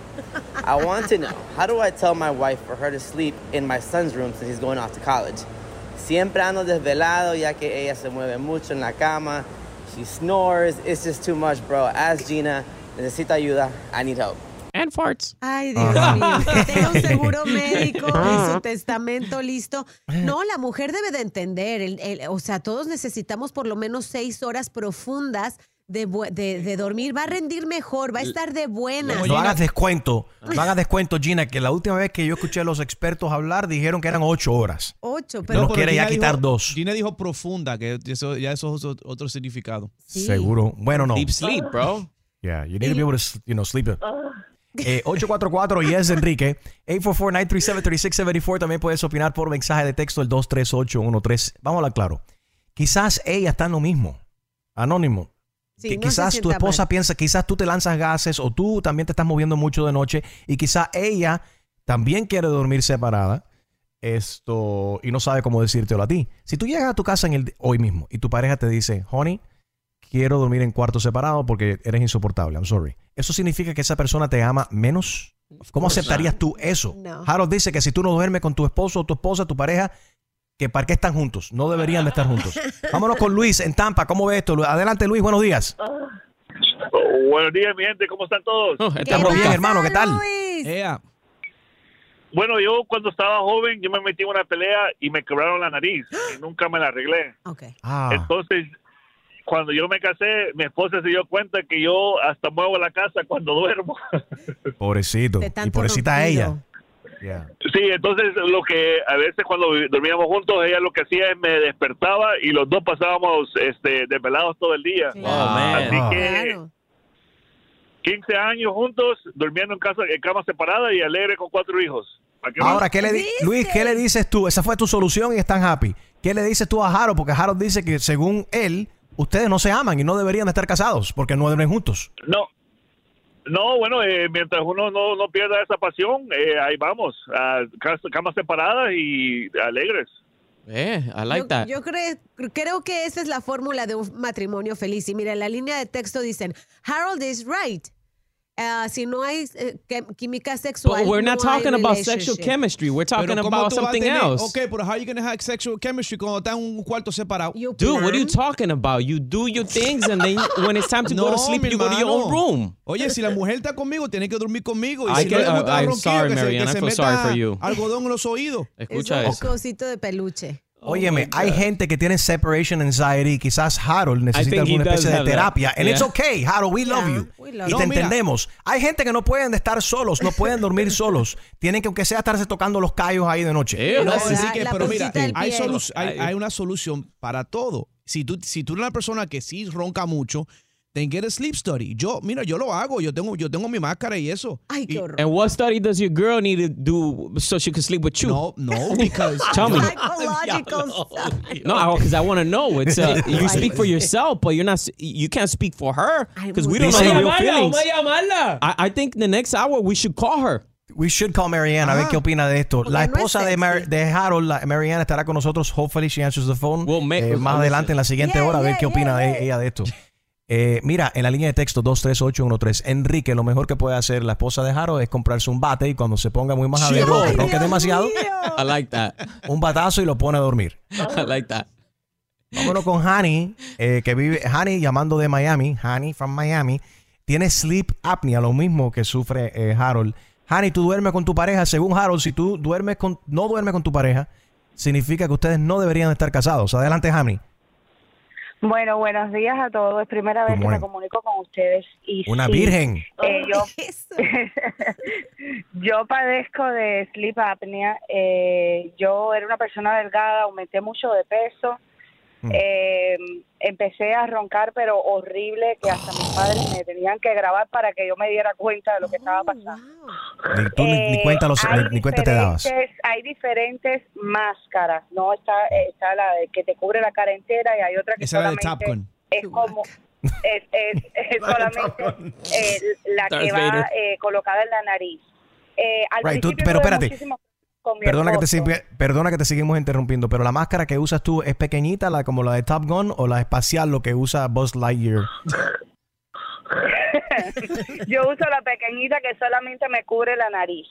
I want to know, how do I tell my wife for her to sleep in my son's room since he's going off to college? Siempre ando desvelado ya que ella se mueve mucho en la cama. She snores. It's just too much, bro. Ask Gina. Necesito ayuda. I need help. And farts. Ay, Dios mío. Que tenga un seguro médico y su testamento listo. No, la mujer debe de entender. el- el- o sea, todos necesitamos por lo menos seis horas profundas de, de- de dormir. Va a rendir mejor, va a estar de buenas. No hagas descuento. No hagas descuento, Gina, que la última vez que yo escuché a los expertos hablar dijeron que eran ocho horas. Ocho, pero- nos quiere ya Gina quitar dijo- dos. Gina dijo profunda, que eso, ya eso es otro, otro significado. Seguro. Bueno, no. Deep sleep, bro. Yeah, you need to be able to, you know, sleep. Eh, 844 y es Enrique. 844-937-3674. También puedes opinar por mensaje de texto el 23813. Vamos a hablar claro. Quizás ella está en lo mismo. Anónimo. Sí, que no quizás tu esposa mal. piensa, quizás tú te lanzas gases o tú también te estás moviendo mucho de noche y quizás ella también quiere dormir separada esto y no sabe cómo decírtelo a ti. Si tú llegas a tu casa en el, hoy mismo y tu pareja te dice, honey, quiero dormir en cuarto separado porque eres insoportable, I'm sorry. ¿Eso significa que esa persona te ama menos? ¿Cómo aceptarías tú eso? No. Harold dice que si tú no duermes con tu esposo o tu esposa, tu pareja, que para qué están juntos. No deberían de estar juntos. Vámonos con Luis en Tampa. ¿Cómo ves esto? Adelante, Luis. Buenos días. Oh, buenos días, mi gente, ¿cómo están todos? Estamos bien, hermano. ¿Qué tal? Bueno, yo cuando estaba joven, yo me metí en una pelea y me quebraron la nariz y nunca me la arreglé. Ah. Entonces, cuando yo me casé, mi esposa se dio cuenta que yo hasta muevo la casa cuando duermo. Pobrecito. Y pobrecita ella. Sí, entonces lo que a veces cuando dormíamos juntos, ella lo que hacía es me despertaba y los dos pasábamos este, desvelados todo el día. Así Ah. que 15 años juntos, durmiendo en casa en cama separada y alegre con cuatro hijos. Ahora, ¿qué le di- Luis, ¿qué le dices tú? Esa fue tu solución y están happy. ¿Qué le dices tú a Harold? Porque Harold dice que según él, ustedes no se aman y no deberían de estar casados porque no duermen juntos. No, no, bueno, eh, mientras uno no, no pierda esa pasión, eh, ahí vamos, a cas- camas separadas y alegres. Eh, I like yo, that. yo cre- creo que esa es la fórmula de un matrimonio feliz. Y mira, en la línea de texto dicen, Harold is right. Ah, si no hay que- química sexual, But we're not no talking about sexual chemistry. We're talking Pero ¿cómo about something tener- else. Ok, pero how you gonna have sexual chemistry cuando están en un cuarto separado? Dude, what are you talking about? You do your things and then when it's time to go to No, sleep, you go to your own room. Oye, si la mujer está conmigo, tiene que dormir conmigo. Y I si get- no le gusta I- el I'm sorry, que se- Marianne, I feel sorry for you. algodón en los oídos. Escucha Es un cosito de peluche. Óyeme, hay gente que tiene separation anxiety. Quizás Harold necesita alguna especie de have that. terapia. And it's Yeah. okay, Harold, we love you. we love y te No, mira. entendemos. Hay gente que no pueden estar solos, no pueden dormir solos. Tienen que, aunque sea, estarse tocando los callos ahí de noche. No, así que, pero mira, hay, hay, hay una solución para todo. Si tú, si tú eres una persona que sí ronca mucho, then get a sleep study. Yo, mira, yo lo hago. Yo tengo, yo tengo mi máscara y eso. Ay, qué horror. And what study does your girl need to do so she can sleep with you? No, no, because tell me. Psychological stuff. No, because I want to know. It's uh, you speak for yourself, but you're not. You can't speak for her because we don't know Dice- the real feelings. vamos a llamarla. I, I think the next hour we should call her. We should call Marianne a ver Ah. qué opina de esto. La Porque no es esposa de, Mar- sexy. de Harold, la- Marianne, estará con nosotros. Hopefully she answers the phone. Eh, más we'll adelante en la siguiente Yeah, hora a ver yeah, qué opina de ella de esto. Eh, mira, en la línea de texto 23813, Enrique, lo mejor que puede hacer la esposa de Harold es comprarse un bate y cuando se ponga muy Ay, que ronque demasiado, I like that. un batazo y lo pone a dormir. I like that. Vámonos con Hani, eh, que vive, Hani llamando de Miami, Hani from Miami, tiene sleep apnea, lo mismo que sufre eh, Harold. Hani, tú duermes con tu pareja, según Harold, si tú duermes con, no duermes con tu pareja, significa que ustedes no deberían estar casados. Adelante, Hani. Bueno, buenos días a todos. Es primera vez que Bueno. me comunico con ustedes. Y Una sí, virgen. eh, yo, yo padezco de sleep apnea. Eh, yo era una persona delgada, aumenté mucho de peso. Eh, empecé a roncar, pero horrible, que hasta mis padres me tenían que grabar para que yo me diera cuenta de lo que estaba pasando. Ni tú ni, ni Eh, cuenta, los, hay ni cuenta te dabas. diferentes- Hay diferentes máscaras, ¿no? Está, está la de que te cubre la cara entera y hay otra que Esa de solamente Gun. es como... Es, es, es solamente eh, la que va eh, colocada en la nariz. Eh, al Right, tú- pero espérate. Muchísimo con mi Perdona que, te, perdona que te seguimos interrumpiendo, pero la máscara que usas tú es pequeñita, la, como la de Top Gun, o la espacial, lo que usa Buzz Lightyear. Yo uso la pequeñita que solamente me cubre la nariz.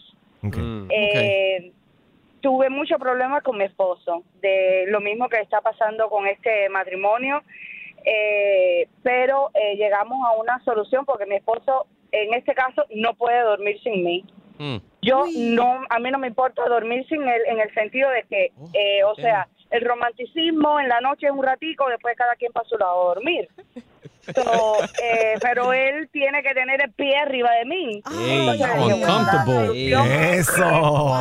Eh, Tuve muchos problemas con mi esposo, de lo mismo que está pasando con este matrimonio, eh, pero eh, llegamos a una solución porque mi esposo, en este caso, no puede dormir sin mí. Yo no, a mí no me importa dormir sin él en el sentido de que, eh, o sea, el romanticismo en la noche es un ratico, después cada quien para su lado a dormir. So, eh, pero él tiene que tener el pie arriba de mí. Ey, Entonces, how yo- uncomfortable. ¡Eso!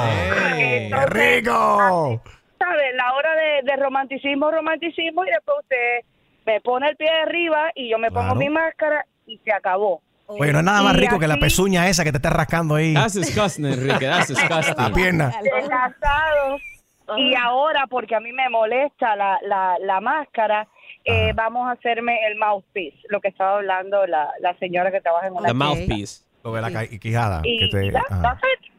¡Qué rico! ¿Sabe? La hora de, de romanticismo, romanticismo, y después usted me pone el pie arriba y yo me pongo mi máscara y se acabó. Oye, no es nada más rico que la pezuña esa que te está rascando ahí. That's disgusting, Enrique. That's disgusting. La pierna. Y ahora, porque a mí me molesta la, la, la máscara, eh, vamos a hacerme el mouthpiece, lo que estaba hablando la, la señora que trabaja en una The mouthpiece. Lo de la quijada. Y que te- that- ajá. that's it.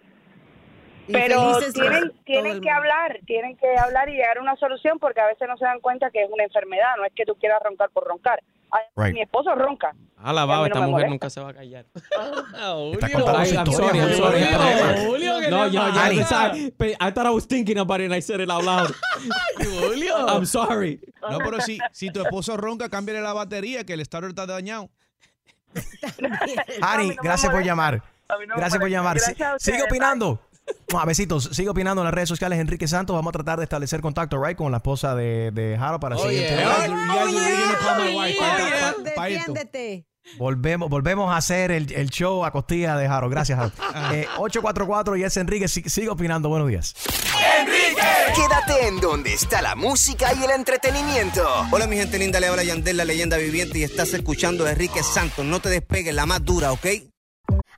Pero tienen, tienen que hablar, tienen que hablar y llegar a una solución porque a veces no se dan cuenta que es una enfermedad, no es que tú quieras roncar por roncar. Right. Mi esposo ronca. A la Y a baba, mí no esta mujer molesta. nunca se va a callar. Está contando su I'm historia, sorry, I'm sorry. Julio. Julio, ¿qué No, yo, yo, I thought I was thinking about it and I said it out loud. Julio. I'm sorry. No, pero si, si tu esposo ronca, cámbiale la batería, que el starter está dañado. Ani, gracias por llamar. Gracias por llamar. Sigue opinando. Mua, besitos. Sigue opinando en las redes sociales. Enrique Santos. Vamos a tratar de establecer contacto, right, con la esposa de, de Jaro para el siguiente. Defiéndete. Volvemos, volvemos a hacer el, el show a costilla de Jaro. Gracias, Jaro. Eh, 844 y es Enrique. Si- Sigue opinando. Buenos días. Quédate en donde está la música y el entretenimiento. Hola mi gente linda, le habla Yandel, la leyenda viviente y estás escuchando a Enrique Santos. No te despegues, la más dura, ¿ok?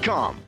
Rocketmoney.com.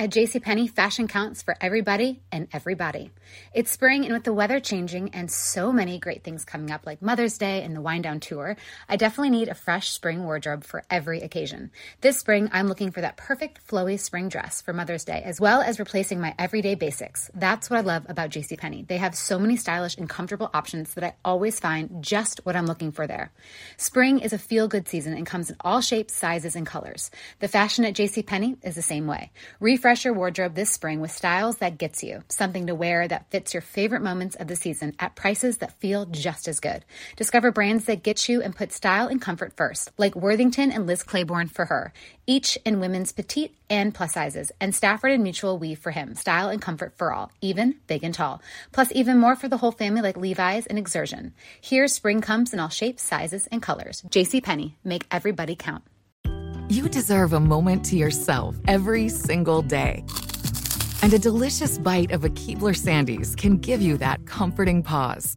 At JCPenney, fashion counts for everybody and everybody. It's spring, and with the weather changing and so many great things coming up, like Mother's Day and the Wind Down Tour, I definitely need a fresh spring wardrobe for every occasion. This spring, I'm looking for that perfect flowy spring dress for Mother's Day, as well as replacing my everyday basics. That's what I love about JCPenney. They have so many stylish and comfortable options that I always find just what I'm looking for there. Spring is a feel good season and comes in all shapes, sizes, and colors. The fashion at JCPenney is the same way. Refresh your wardrobe this spring with styles that gets you, something to wear that fits your favorite moments of the season at prices that feel just as good. Discover brands that get you and put style and comfort first, like Worthington and Liz Claiborne for her, each in women's petite and plus sizes, and Stafford and Mutual Weave for him, style and comfort for all, even big and tall. Plus, even more for the whole family like Levi's and Exertion. Here, spring comes in all shapes, sizes, and colors. JCPenney, make everybody count. You deserve a moment to yourself every single day. And a delicious bite of a Keebler Sandies can give you that comforting pause.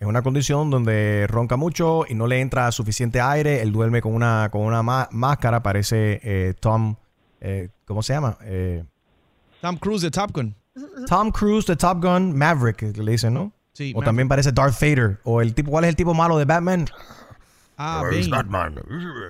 Es una condición donde ronca mucho y no le entra suficiente aire. Él duerme con una, con una má- máscara, parece eh, Tom, eh, ¿cómo se llama? Eh, Tom Cruise de Top Gun. Tom Cruise de Top Gun Maverick, que le dicen, ¿no? Sí, O Maverick. también parece Darth Vader. O el tipo, ¿cuál es el tipo malo de Batman? Ah. Batman?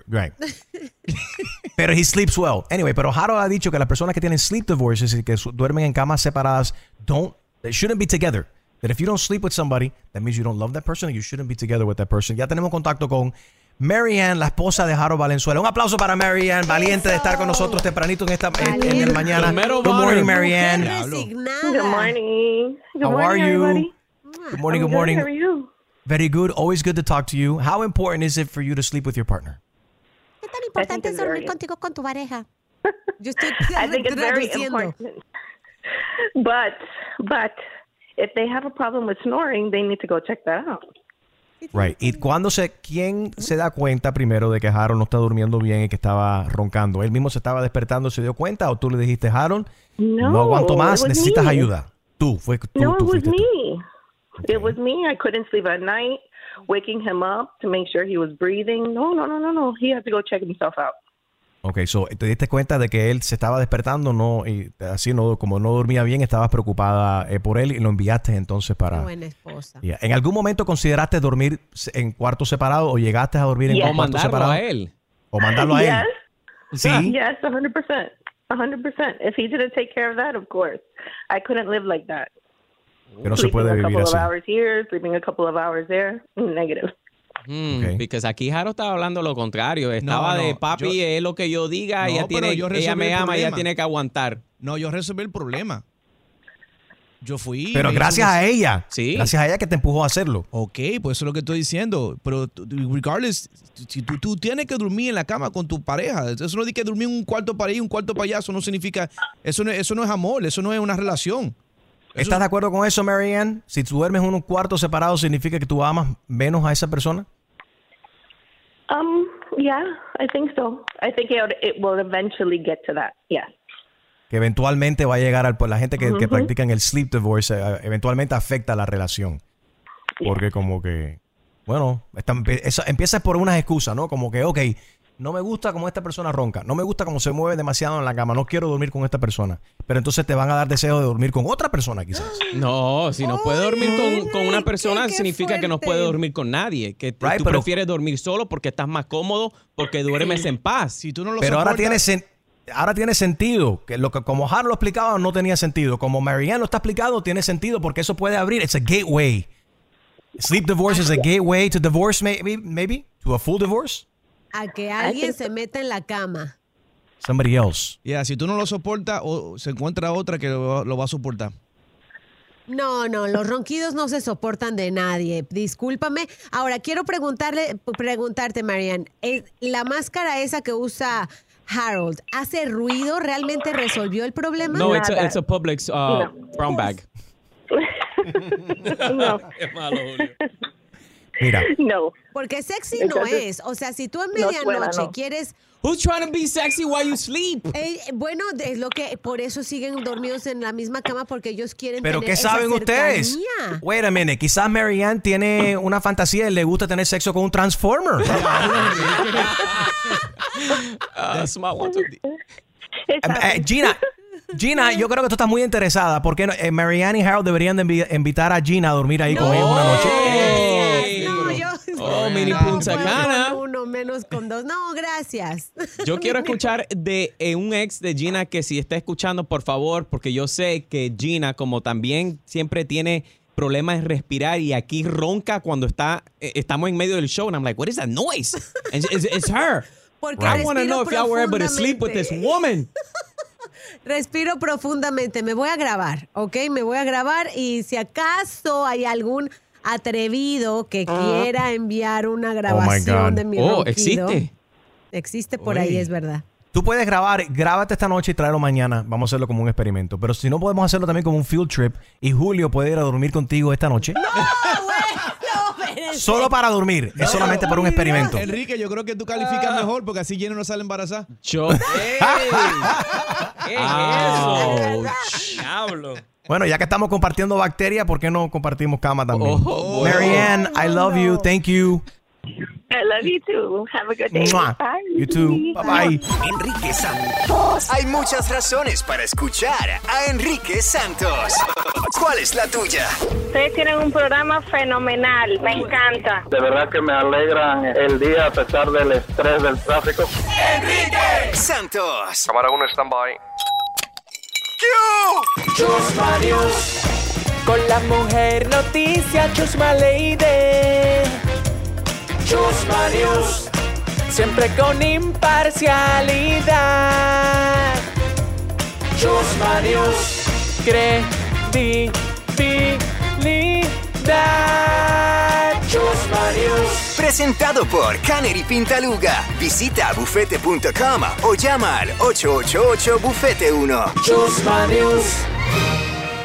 Right. pero he sleeps well. Anyway, pero Harold ha dicho que las personas que tienen sleep divorces y que duermen en camas separadas don't, they shouldn't be together. That if you don't sleep with somebody, that means you don't love that person and you shouldn't be together with that person. Ya tenemos contacto con Marianne, la esposa de Harold Valenzuela. Un aplauso para Marianne, valiente de estar con nosotros tempranito en esta en, en el mañana. The Medal Good morning, Marianne. Good morning. Good How morning, are you? everybody. Good morning, I'm good morning. How are you? Very good. Always good to talk to you. How important is it for you to sleep with your partner? ¿Qué tan importante es dormir contigo con tu pareja? Yo estoy I think it's very important. But, but, if they have a problem with snoring, they need to go check that out. Right. ¿Y cuándo se, quién se da cuenta primero de que Harold no está durmiendo bien y que estaba roncando? ¿Él mismo se estaba despertando, se dio cuenta o tú le dijiste, Harold, no, No, aguanto más, necesitas me. ayuda? Tú, fue tú, no, tú it was tú. me. It was me. I couldn't sleep at night, waking him up to make sure he was breathing. No, no, no, no, no. He had to go check himself out. Ok, so, te diste cuenta de que él se estaba despertando, no, y así no, como no dormía bien, estabas preocupada eh, por él y lo enviaste entonces para... Buena esposa. Yeah. ¿En algún momento consideraste dormir en cuartos separados o llegaste a dormir en Yes. O cuartos mandarlo separados? a él. O mandarlo a él. Yes. Sí. Yes, a hundred percent. A hundred percent. If he didn't take care of that, of course, I couldn't live like that. Que no se sleeping puede a vivir couple así. of hours here, sleeping a couple of hours there. Negative. Mm, Porque aquí Jaro estaba hablando lo contrario. Estaba no, de papi, yo- es lo que yo diga, No, ella, tiene, yo ella me el ama, ella tiene que aguantar. No, yo resolví el problema. Yo fui. Pero gracias a ella. Sí. Gracias a ella que te empujó a hacerlo. Ok, pues eso es lo que estoy diciendo. Pero regardless, si tú, tú tienes que dormir en la cama con tu pareja, eso no dice que dormir en un cuarto para ahí, un cuarto para allá, eso no significa, eso no, eso no es amor, eso no es una relación. ¿Estás de acuerdo con eso, Marianne? Si tú duermes en un cuarto separado, ¿significa que tú amas menos a esa persona? Um, yeah, I think so. I think it, it will eventually get to that. Yeah. Que eventualmente va a llegar al... La gente que, que Ujú. practican el sleep divorce, eh, eventualmente afecta la relación. Porque como que... Bueno, esa- empiezas por unas excusas, ¿no? Como que, ok, no me gusta como esta persona ronca, no me gusta como se mueve demasiado en la cama, no quiero dormir con esta persona. Pero entonces te van a dar deseo de dormir con otra persona quizás. No, si no puede dormir con, con una persona, significa que no puede dormir con nadie. Que Right, tú pero- prefieres dormir solo porque estás más cómodo, porque duermes en paz. Si tú no Pero ahora tienes... en- ahora tiene sentido. Que lo que como Harold lo explicaba no tenía sentido. Como Marianne lo está explicando, tiene sentido porque eso puede abrir. It's a gateway. Sleep divorce is a gateway to divorce, maybe, maybe to a full divorce. A que alguien se meta en la cama. Somebody else. Ya, si tú no lo soportas, o se encuentra otra que lo, lo va a soportar. No, no, los ronquidos no se soportan de nadie. Discúlpame. Ahora quiero preguntarle, preguntarte, Marianne, ¿es- la máscara esa que usa Harold hace ruido? ¿Realmente resolvió el problema? No, it's a, it's a Publix uh, brown bag. No. Qué malo, Julio. Mira. No. Porque sexy no Entonces, es. O sea, si tú en medianoche no. quieres. Who's trying to be sexy while you sleep? Eh, bueno, es lo que por eso siguen dormidos en la misma cama porque ellos quieren Pero tener ¿qué esa saben ustedes? Wait a minute. Quizás Marianne tiene una fantasía y le gusta tener sexo con un transformer. Uh, one. Eh, eh, Gina, Gina, yo creo que tú estás muy interesada porque Marianne y Harold deberían de invitar a Gina a dormir ahí con ellos una noche. Yo. Oh, mini no Punta Cana. con uno menos con dos. No, gracias. Yo quiero escuchar de eh, un ex de Gina que si está escuchando, por favor, porque yo sé que Gina, como también siempre tiene problemas en respirar y aquí ronca cuando está eh, estamos en medio del show and I'm like, what is that noise? And it's, it's her. Porque I want to know if y'all were able to sleep with this woman. Respiro profundamente. Me voy a grabar, ¿ok? Me voy a grabar y si acaso hay algún atrevido que quiera enviar una grabación God. de mi Oh, ronquido. existe. Existe por ahí, es verdad. Tú puedes grabar, grábate esta noche y tráelo mañana. Vamos a hacerlo como un experimento. Pero si no podemos hacerlo también como un field trip y Julio puede ir a dormir contigo esta noche. Solo para dormir. Es solamente por un experimento. Enrique, yo creo que tú calificas mejor porque así Jenny no sale embarazada. Yo. ¿Qué Ouch. Diablo. Bueno, ya que estamos compartiendo bacterias, ¿por qué no compartimos cama también? Oh, Marianne, I love you. Thank you. I love you too. Have a good day. Mwah. Bye. You too. Bye bye. Enrique Santos. Hay muchas razones para escuchar a Enrique Santos. ¿Cuál es la tuya? Ustedes tienen un programa fenomenal, me encanta. De verdad que me alegra el día a pesar del estrés del tráfico. Enrique Santos. Cámara 1, stand-by. Chusma News. Con la mujer noticia Chusma Lady. Chusma News. Siempre con imparcialidad. Chusma News. Credibilidad. Presentado por Canary Pintaluga. Visita bufete.com o llama al 888-Bufete1. Chusma News.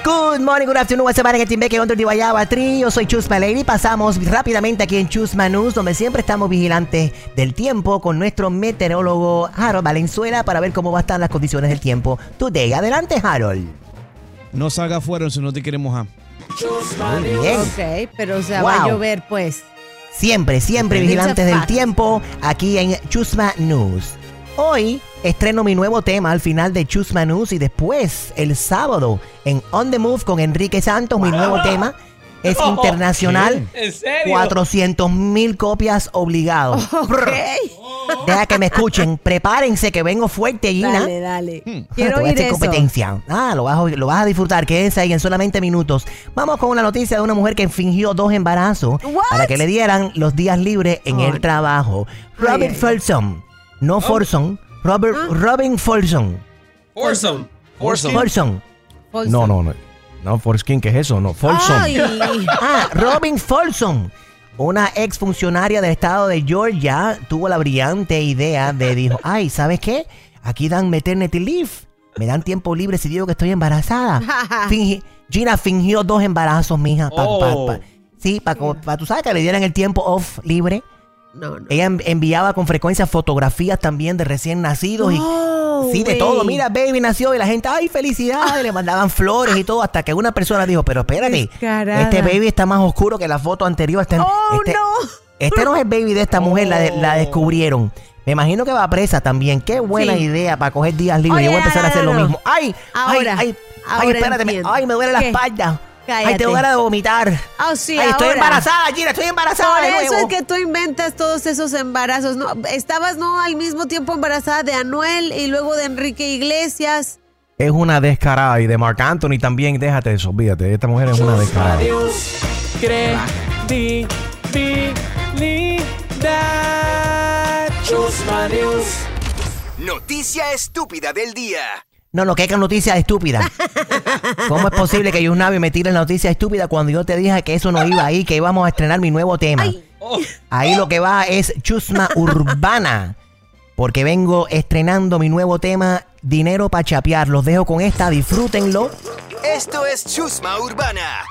Good morning, good afternoon, what's up, que Timbeque, Gondor de Guayaba, yo soy Chusma Lady. Pasamos rápidamente aquí en Chusma News, donde siempre estamos vigilantes del tiempo con nuestro meteorólogo Harold Valenzuela para ver cómo van a estar las condiciones del tiempo today. Adelante, Harold. No salga afuera si no te queremos mojar. Muy bien. Ok, pero o sea, va a Wow. llover pues. Siempre, siempre vigilantes del tiempo aquí en Chusma News. Hoy estreno mi nuevo tema al final de Chusma News y después el sábado en On the Move con Enrique Santos, mi nuevo tema. Es Oh, internacional. ¿En serio? 400 mil copias obligado. Brr. Deja que me escuchen. Prepárense que vengo fuerte, Gina. Dale, dale. Ah, Quiero oír eso. competencia. Ah, lo vas, a, lo vas a disfrutar. Quédense ahí en solamente minutos. Vamos con una noticia de una mujer que fingió dos embarazos para que le dieran los días libres en el trabajo. Robert ay. Folsom. No Forson. Robert, Ah. Robin Folsom. Foursome. Folsom. Folsom. No, no, no. No, Forskin, ¿qué es eso? No, Folsom. Ay. Ah, Robin Folsom. Una ex funcionaria del estado de Georgia tuvo la brillante idea de dijo, ay, ¿sabes qué? Aquí dan maternity leave. Me dan tiempo libre si digo que estoy embarazada. Fingi- Gina fingió dos embarazos, mija. Pa, pa- Oh. pa- sí, para tú sabes que le dieran el tiempo off libre. No, no. Ella en- enviaba con frecuencia fotografías también de recién nacidos y Oh, sí, de todo. Mira, baby nació y la gente, ay, felicidades, le mandaban flores y todo, hasta que una persona dijo, pero espérate, Descarada. este baby está más oscuro que la foto anterior. Este, Oh, este, no. este no es el baby de esta mujer, la, de- la descubrieron. Me imagino que va presa también. Qué buena Sí. idea para coger días libres. Oye, Yo voy a empezar no, a hacer no, lo mismo. Ay, Ahora, ay, ay, ay, ahora espérate, me- entiendo. ay, me duele la espalda. Cállate. Ay, tengo ganas de vomitar. Ah, sí, Ay, estoy ahora. embarazada, Gina, estoy embarazada Por de eso nuevo. es que tú inventas todos esos embarazos. ¿no? Estabas no al mismo tiempo embarazada de Anuel y luego de Enrique Iglesias. Es una descarada. Y de Marc Anthony también, déjate eso, olvídate. Esta mujer es una descarada. Credibilidad. Noticia estúpida del día. No, no, que es noticia estúpida. ¿Cómo es posible que Yusnavi me tire la noticia estúpida cuando yo te dije que eso no iba ahí, que íbamos a estrenar mi nuevo tema? Ahí lo que va es chusma urbana. Porque vengo estrenando mi nuevo tema, Dinero para chapear. Los dejo con esta, disfrútenlo. Esto es Chusma Urbana.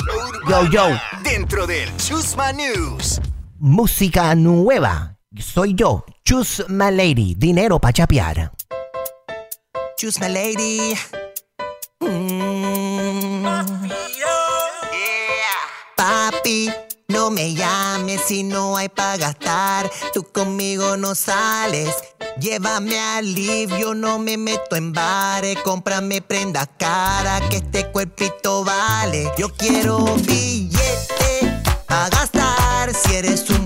Yo, yo. Dentro del Chusma News. Música nueva. Soy yo, Chusma Lady. Dinero para chapear. Chusma Lady. Mm. Papi, no me llames si no hay para gastar. Tú conmigo no sales. Llévame al live, yo no me meto en bares. Cómprame prenda cara que este cuerpito vale. Yo quiero billete a gastar. Si eres un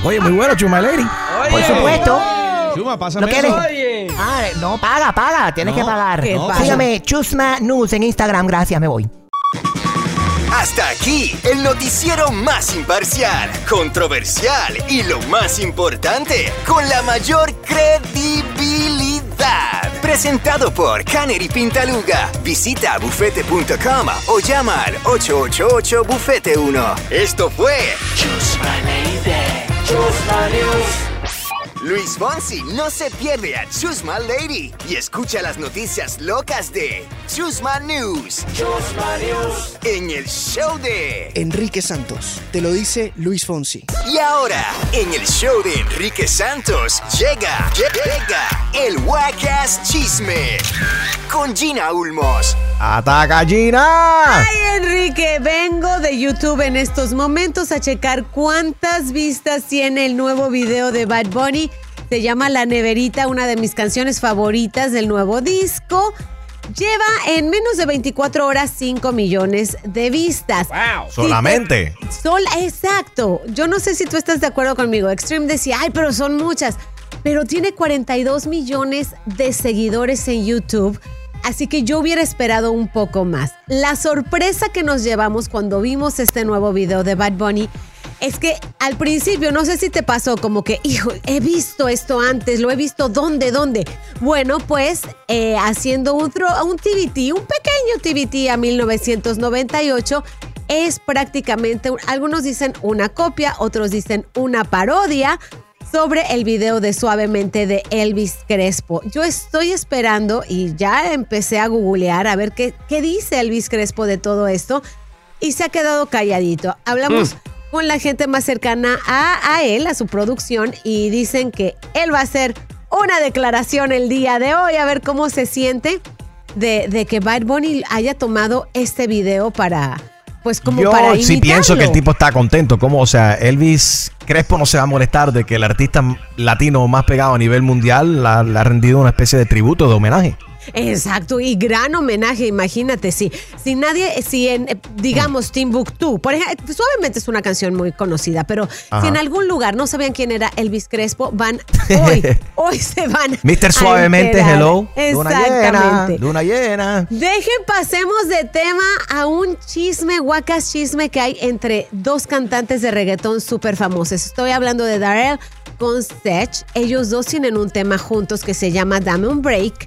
Oye, muy bueno, Chumaleri. Por supuesto. Chuma, pásame ¿Lo eso. Ah, no, paga, paga. Tienes No, que pagar. ¿qué pasa? Sígame, Chusma News en Instagram. Gracias, me voy. Hasta aquí el noticiero más imparcial, controversial y lo más importante, con la mayor credibilidad. Presentado por Canary Pintaluga. Visita bufete.com o llama al 888 Bufete 1. Esto fue News. Luis Fonsi no se pierde a Chusma Lady y escucha las noticias locas de Chusma News. Chusma News. En el show de Enrique Santos, te lo dice Luis Fonsi. Y ahora, en el show de Enrique Santos, llega, llega el Wacas Chisme con Gina Ulmos. ¡Ataca, Gina! Ay, Enrique, vengo de YouTube en estos momentos a checar cuántas vistas tiene el nuevo video de Bad Bunny. Se llama La Neverita, una de mis canciones favoritas del nuevo disco. Lleva en menos de 24 horas 5 millones de vistas. ¡Wow! Solamente. Sol, exacto. Yo no sé si tú estás de acuerdo conmigo. Extreme decía, ay, pero son muchas. Pero tiene 42 millones de seguidores en YouTube. Así que yo hubiera esperado un poco más. La sorpresa que nos llevamos cuando vimos este nuevo video de Bad Bunny es que al principio, no sé si te pasó como que, hijo, he visto esto antes, lo he visto dónde, dónde. Bueno, pues eh, haciendo un, un TBT, un pequeño TBT a 1998, es prácticamente, un- algunos dicen una copia, otros dicen una parodia sobre el video de Suavemente de Elvis Crespo. Yo estoy esperando y ya empecé a googlear a ver qué, qué dice Elvis Crespo de todo esto y se ha quedado calladito. Hablamos con la gente más cercana a, a él, a su producción, y dicen que él va a hacer una declaración el día de hoy, a ver cómo se siente de, de que Bad Bunny haya tomado este video para, pues como Yo para sí pienso que el tipo está contento. Como, o sea, Elvis Crespo no se va a molestar de que el artista latino más pegado a nivel mundial le ha rendido una especie de tributo, de homenaje. Exacto, y gran homenaje, imagínate, si, si nadie, si en, eh, digamos, Timbuktu, por ejemplo, suavemente es una canción muy conocida, pero Ajá. si en algún lugar no sabían quién era Elvis Crespo, van hoy, hoy se van. Mr. Suavemente, enterar. hello. Luna llena, Exactamente. luna llena. Dejen, pasemos de tema a un chisme, guacas chisme que hay entre dos cantantes de reggaetón súper famosos. Estoy hablando de Darrell con Sech. Ellos dos tienen un tema juntos que se llama Dame un Break.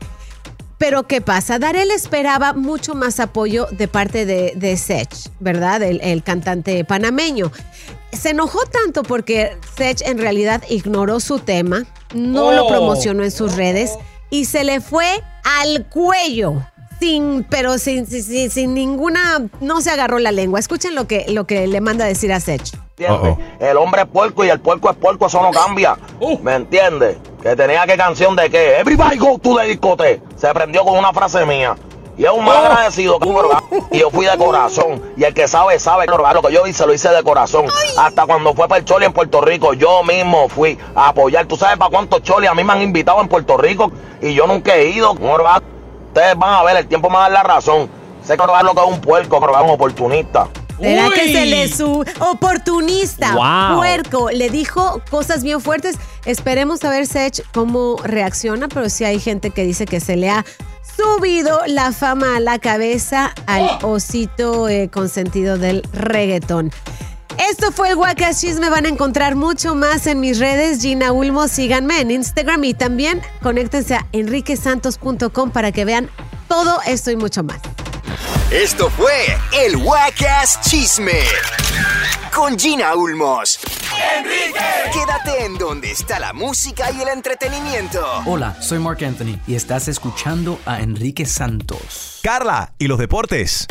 Pero ¿qué pasa? Darel esperaba mucho más apoyo de parte de, de Sech, ¿verdad? El, el cantante panameño. Se enojó tanto porque Sech en realidad ignoró su tema, no lo Oh. promocionó en sus redes, y se le fue al cuello. Sin, pero sin, sin, ninguna, no se agarró la lengua. Escuchen lo que, lo que le manda a decir a Sech. ¿Entiendes? El hombre es puerco y el puerco es puerco, eso no cambia. ¿Me entiendes? Que tenía que canción de que Everybody go to the discote. Se prendió con una frase mía. Y es un mal agradecido, ¿verdad? Y yo fui de corazón. Y el que sabe, sabe. Lo que yo hice, lo hice de corazón. Hasta cuando fue para el Choli en Puerto Rico, yo mismo fui a apoyar. ¿Tú sabes para cuántos Choli a mí me han invitado en Puerto Rico? Y yo nunca he ido, ¿verdad? Ustedes van a ver, el tiempo me va a dar la razón. Sé que lo que es un puerco, pero es un oportunista. ¿Será que se le su oportunista, Wow. puerco, le dijo cosas bien fuertes? Esperemos a ver Sech cómo reacciona, pero sí hay gente que dice que se le ha subido la fama a la cabeza al osito eh, consentido del reggaetón. Esto fue el Wacas Chisme. Van a encontrar mucho más en mis redes. Gina Ulmo, síganme en Instagram y también conéctense a enriquesantos.com para que vean todo esto y mucho más. Esto fue el Wacas Chisme con Gina Ulmos. Enrique, quédate en donde está la música y el entretenimiento. Hola, soy Mark Anthony y estás escuchando a Enrique Santos. Carla y los deportes.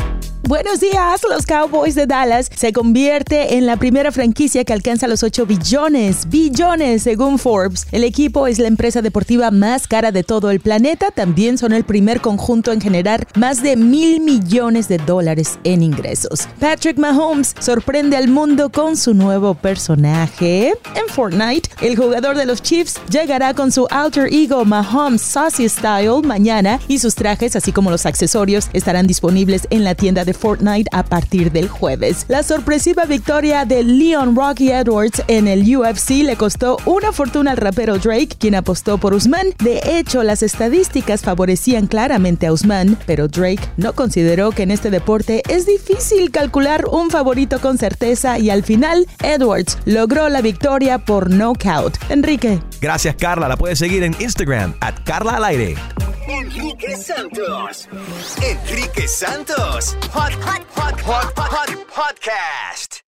Buenos días, los Cowboys de Dallas se convierte en la primera franquicia que alcanza los 8 billones, billones según Forbes. El equipo es la empresa deportiva más cara de todo el planeta, también son el primer conjunto en generar más de mil millones de dólares en ingresos. Patrick Mahomes sorprende al mundo con su nuevo personaje. En Fortnite, el jugador de los Chiefs llegará con su alter ego Mahomes Saucy Style mañana y sus trajes, así como los accesorios, estarán disponibles en la tienda de Fortnite a partir del jueves. La sorpresiva victoria de Leon Rocky Edwards en el UFC le costó una fortuna al rapero Drake, quien apostó por Usman. De hecho, las estadísticas favorecían claramente a Usman, pero Drake no consideró que en este deporte es difícil calcular un favorito con certeza y al final Edwards logró la victoria por knockout. Enrique. Gracias, Carla. La puedes seguir en Instagram, at Carla al aire. Enrique Santos. Enrique Santos. Hot, hot, hot, hot, hot, hot podcast.